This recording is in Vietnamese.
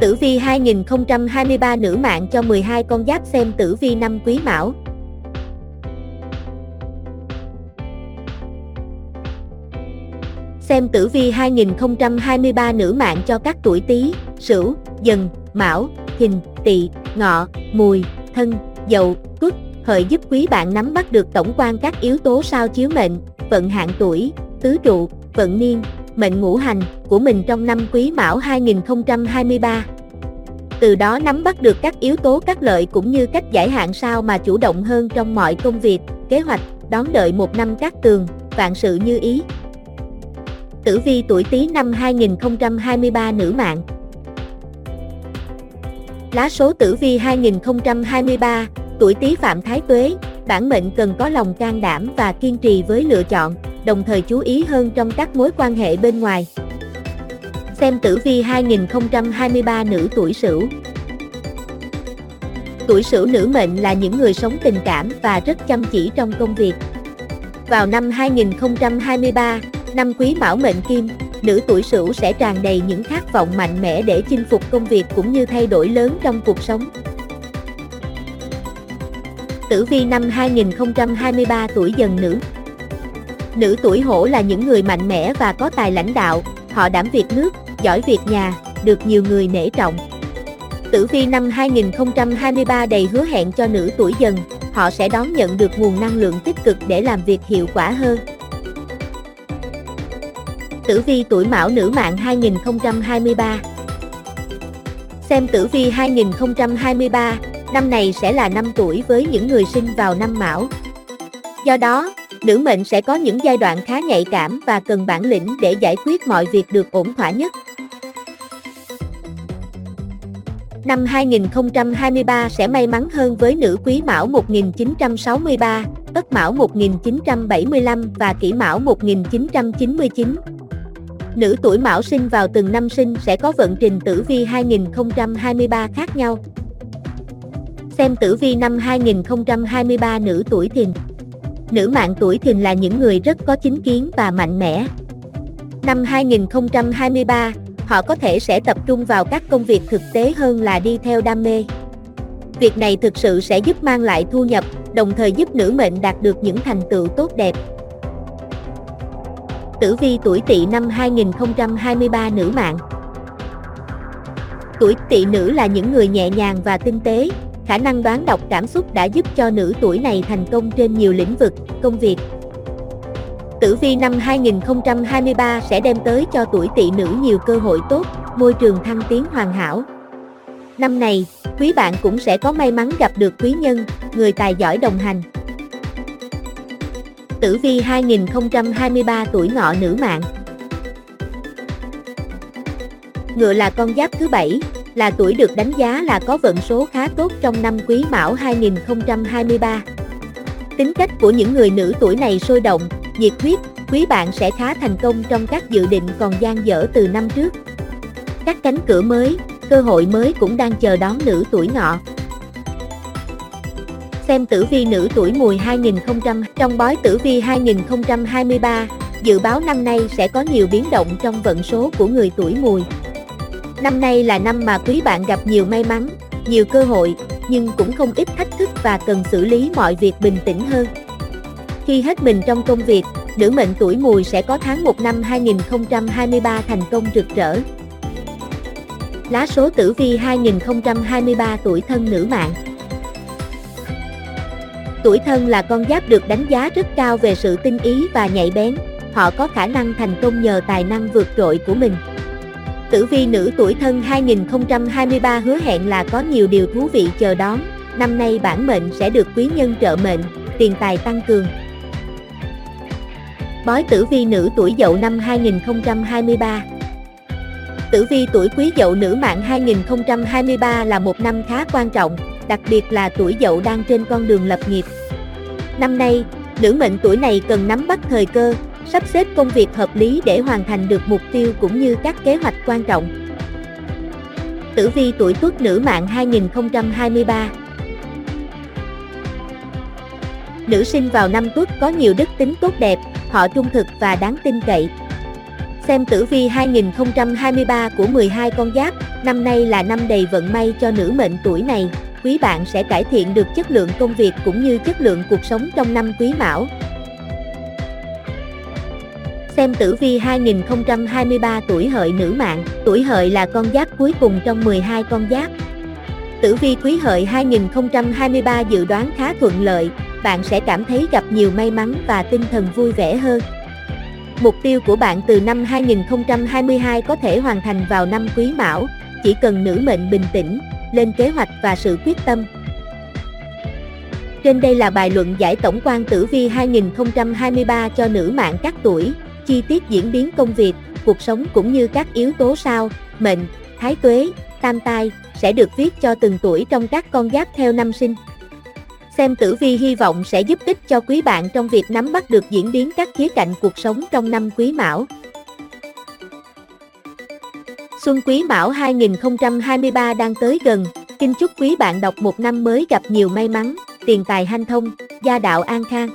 Tử vi 2023 nữ mạng cho 12 con giáp xem tử vi năm quý mão. Xem tử vi 2023 nữ mạng cho các tuổi Tý, Sửu, Dần, Mão, Thìn, Tỵ, Ngọ, Mùi, Thân, Dậu, Tuất, Hợi giúp quý bạn nắm bắt được tổng quan các yếu tố sao chiếu mệnh, vận hạn tuổi, tứ trụ, vận niên, mệnh ngũ hành của mình trong năm Quý Mão 2023. Từ đó nắm bắt được các yếu tố các lợi cũng như cách giải hạn sao mà chủ động hơn trong mọi công việc, kế hoạch, đón đợi một năm cát tường, vạn sự như ý. Tử vi tuổi Tý năm 2023 nữ mạng. Lá số tử vi 2023, tuổi Tý Phạm Thái Tuế, bản mệnh cần có lòng can đảm và kiên trì với lựa chọn, đồng thời chú ý hơn trong các mối quan hệ bên ngoài. Xem tử vi 2023 nữ tuổi Sửu. Tuổi Sửu nữ mệnh là những người sống tình cảm và rất chăm chỉ trong công việc. Vào năm 2023, năm Quý Mão mệnh Kim, nữ tuổi Sửu sẽ tràn đầy những khát vọng mạnh mẽ để chinh phục công việc cũng như thay đổi lớn trong cuộc sống. Tử vi năm 2023 tuổi dần nữ Nữ tuổi hổ là những người mạnh mẽ và có tài lãnh đạo, họ đảm việc nước, giỏi việc nhà, được nhiều người nể trọng. Tử vi năm 2023 đầy hứa hẹn cho nữ tuổi dần, họ sẽ đón nhận được nguồn năng lượng tích cực để làm việc hiệu quả hơn. Tử vi tuổi mão nữ mạng 2023 Xem tử vi 2023, năm này sẽ là năm tuổi với những người sinh vào năm mão. Do đó, nữ mệnh sẽ có những giai đoạn khá nhạy cảm và cần bản lĩnh để giải quyết mọi việc được ổn thỏa nhất. Năm 2023 sẽ may mắn hơn với nữ quý mão 1963, ất mão 1975 và kỷ mão 1999. Nữ tuổi mão sinh vào từng năm sinh sẽ có vận trình tử vi 2023 khác nhau. Xem tử vi năm 2023 nữ tuổi thìn. Nữ mạng tuổi thìn là những người rất có chính kiến và mạnh mẽ. Năm 2023, họ có thể sẽ tập trung vào các công việc thực tế hơn là đi theo đam mê. Việc này thực sự sẽ giúp mang lại thu nhập, đồng thời giúp nữ mệnh đạt được những thành tựu tốt đẹp. Tử vi tuổi Tỵ năm 2023 nữ mạng. Tuổi Tỵ nữ là những người nhẹ nhàng và tinh tế, khả năng đoán đọc cảm xúc đã giúp cho nữ tuổi này thành công trên nhiều lĩnh vực, công việc. Tử vi năm 2023 sẽ đem tới cho tuổi tỵ nữ nhiều cơ hội tốt, môi trường thăng tiến hoàn hảo. Năm này, quý bạn cũng sẽ có may mắn gặp được quý nhân, người tài giỏi đồng hành. Tử vi 2023 tuổi ngọ nữ mạng Ngựa là con giáp thứ bảy, là tuổi được đánh giá là có vận số khá tốt trong năm Quý Mão 2023. Tính cách của những người nữ tuổi này sôi động, nhiệt huyết, quý bạn sẽ khá thành công trong các dự định còn dang dở từ năm trước. Các cánh cửa mới, cơ hội mới cũng đang chờ đón nữ tuổi ngọ. Xem tử vi nữ tuổi mùi 2000 trong bói tử vi 2023, dự báo năm nay sẽ có nhiều biến động trong vận số của người tuổi mùi. Năm nay là năm mà quý bạn gặp nhiều may mắn, nhiều cơ hội, nhưng cũng không ít thách thức và cần xử lý mọi việc bình tĩnh hơn. Khi hết mình trong công việc, nữ mệnh tuổi mùi sẽ có tháng 1 năm 2023 thành công rực rỡ. Lá số tử vi 2023 tuổi thân nữ mạng Tuổi thân là con giáp được đánh giá rất cao về sự tinh ý và nhạy bén, họ có khả năng thành công nhờ tài năng vượt trội của mình. Tử vi nữ tuổi thân 2023 hứa hẹn là có nhiều điều thú vị chờ đón, năm nay bản mệnh sẽ được quý nhân trợ mệnh, tiền tài tăng cường. Bói tử vi nữ tuổi dậu năm 2023 Tử vi tuổi quý dậu nữ mạng 2023 là một năm khá quan trọng, đặc biệt là tuổi dậu đang trên con đường lập nghiệp. Năm nay, nữ mệnh tuổi này cần nắm bắt thời cơ, sắp xếp công việc hợp lý để hoàn thành được mục tiêu cũng như các kế hoạch quan trọng. Tử vi tuổi Tuất nữ mạng 2023 Nữ sinh vào năm Tuất có nhiều đức tính tốt đẹp, họ trung thực và đáng tin cậy. Xem tử vi 2023 của 12 con giáp, năm nay là năm đầy vận may cho nữ mệnh tuổi này, quý bạn sẽ cải thiện được chất lượng công việc cũng như chất lượng cuộc sống trong năm quý mão. Xem tử vi 2023 tuổi hợi nữ mạng, tuổi hợi là con giáp cuối cùng trong 12 con giáp. Tử vi quý hợi 2023 dự đoán khá thuận lợi, bạn sẽ cảm thấy gặp nhiều may mắn và tinh thần vui vẻ hơn. Mục tiêu của bạn từ năm 2022 có thể hoàn thành vào năm quý mão, chỉ cần nữ mệnh bình tĩnh, lên kế hoạch và sự quyết tâm. Trên đây là bài luận giải tổng quan tử vi 2023 cho nữ mạng các tuổi, chi tiết diễn biến công việc, cuộc sống cũng như các yếu tố sao, mệnh, thái tuế, tam tai, sẽ được viết cho từng tuổi trong các con giáp theo năm sinh. Xem tử vi hy vọng sẽ giúp ích cho quý bạn trong việc nắm bắt được diễn biến các khía cạnh cuộc sống trong năm quý mão. Xuân Quý Mão 2023 đang tới gần, kinh chúc quý bạn đọc một năm mới gặp nhiều may mắn, tiền tài hanh thông, gia đạo an khang.